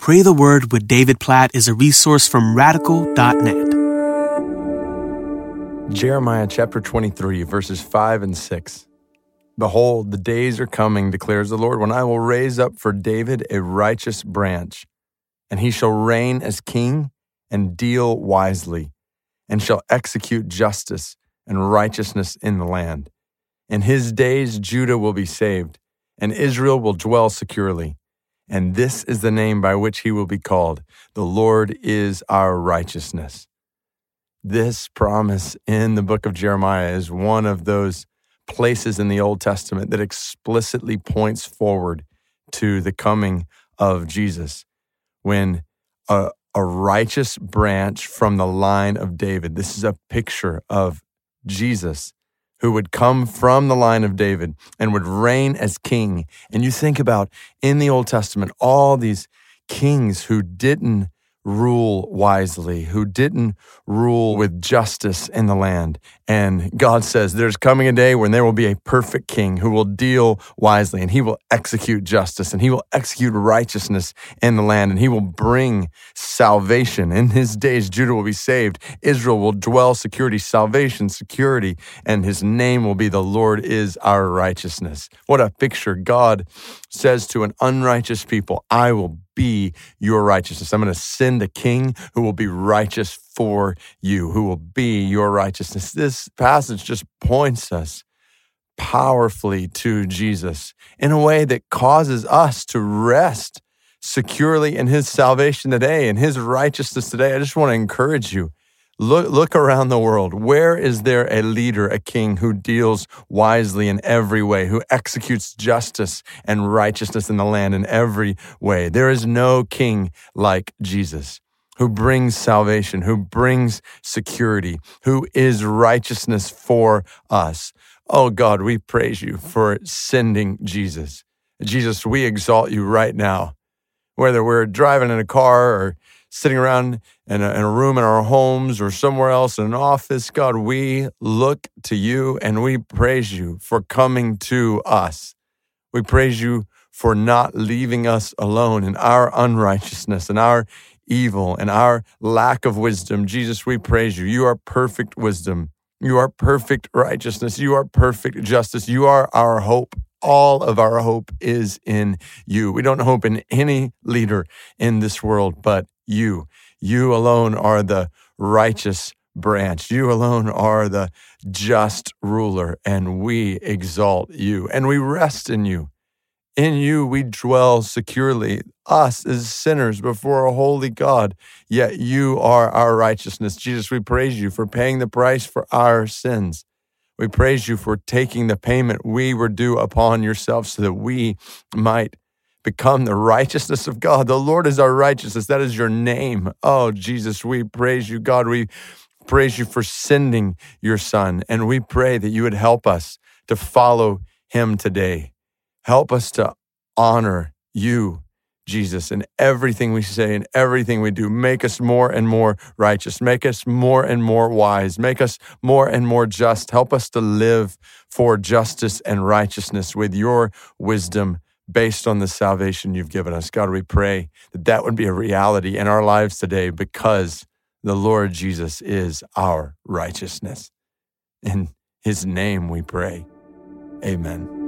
Pray the Word with David Platt is a resource from radical.net. Jeremiah chapter 23, verses 5 and 6. Behold, the days are coming, declares the Lord, when I will raise up for David a righteous branch, and he shall reign as king and deal wisely, and shall execute justice and righteousness in the land. In his days, Judah will be saved, and Israel will dwell securely. And this is the name by which he will be called The Lord is our righteousness. This promise in the book of Jeremiah is one of those places in the Old Testament that explicitly points forward to the coming of Jesus. When a, a righteous branch from the line of David, this is a picture of Jesus who would come from the line of David and would reign as king. And you think about in the Old Testament, all these kings who didn't rule wisely, who didn't rule with justice in the land. And God says, There's coming a day when there will be a perfect king who will deal wisely and he will execute justice and he will execute righteousness in the land and he will bring salvation. In his days, Judah will be saved. Israel will dwell security, salvation, security, and his name will be the Lord is our righteousness. What a picture God says to an unrighteous people, I will be your righteousness. I'm going to send a king who will be righteous for you, who will be your righteousness. This passage just points us powerfully to Jesus in a way that causes us to rest securely in his salvation today and his righteousness today. I just want to encourage you Look, look around the world. Where is there a leader, a king who deals wisely in every way, who executes justice and righteousness in the land in every way? There is no king like Jesus who brings salvation, who brings security, who is righteousness for us. Oh God, we praise you for sending Jesus. Jesus, we exalt you right now. Whether we're driving in a car or sitting around in a, in a, room in our homes or somewhere else in an office. God, we look to you and we praise you for coming to us. We praise you for not leaving us alone in our unrighteousness and our evil and our lack of wisdom. Jesus, we praise you. You are perfect wisdom. You are perfect righteousness. You are perfect justice. You are our hope all of our hope is in you. We don't hope in any leader in this world but you. You alone are the righteous branch. You alone are the just ruler, and we exalt you and we rest in you. In you we dwell securely, us as sinners before a holy God, yet you are our righteousness. Jesus, we praise you for paying the price for our sins. We praise you for taking the payment we were due upon yourself so that we might become the righteousness of God. The Lord is our righteousness. That is your name. Oh, Jesus, we praise you, God. We praise you for sending your son. And we pray that you would help us to follow him today. Help us to honor you, Jesus, in everything we say and everything we do. Make us more and more righteous. Make us more and more wise. Make us more and more just. Help us to live for justice and righteousness with your wisdom based on the salvation you've given us. God, we pray that that would be a reality in our lives today because the Lord Jesus is our righteousness. In his name we pray. Amen.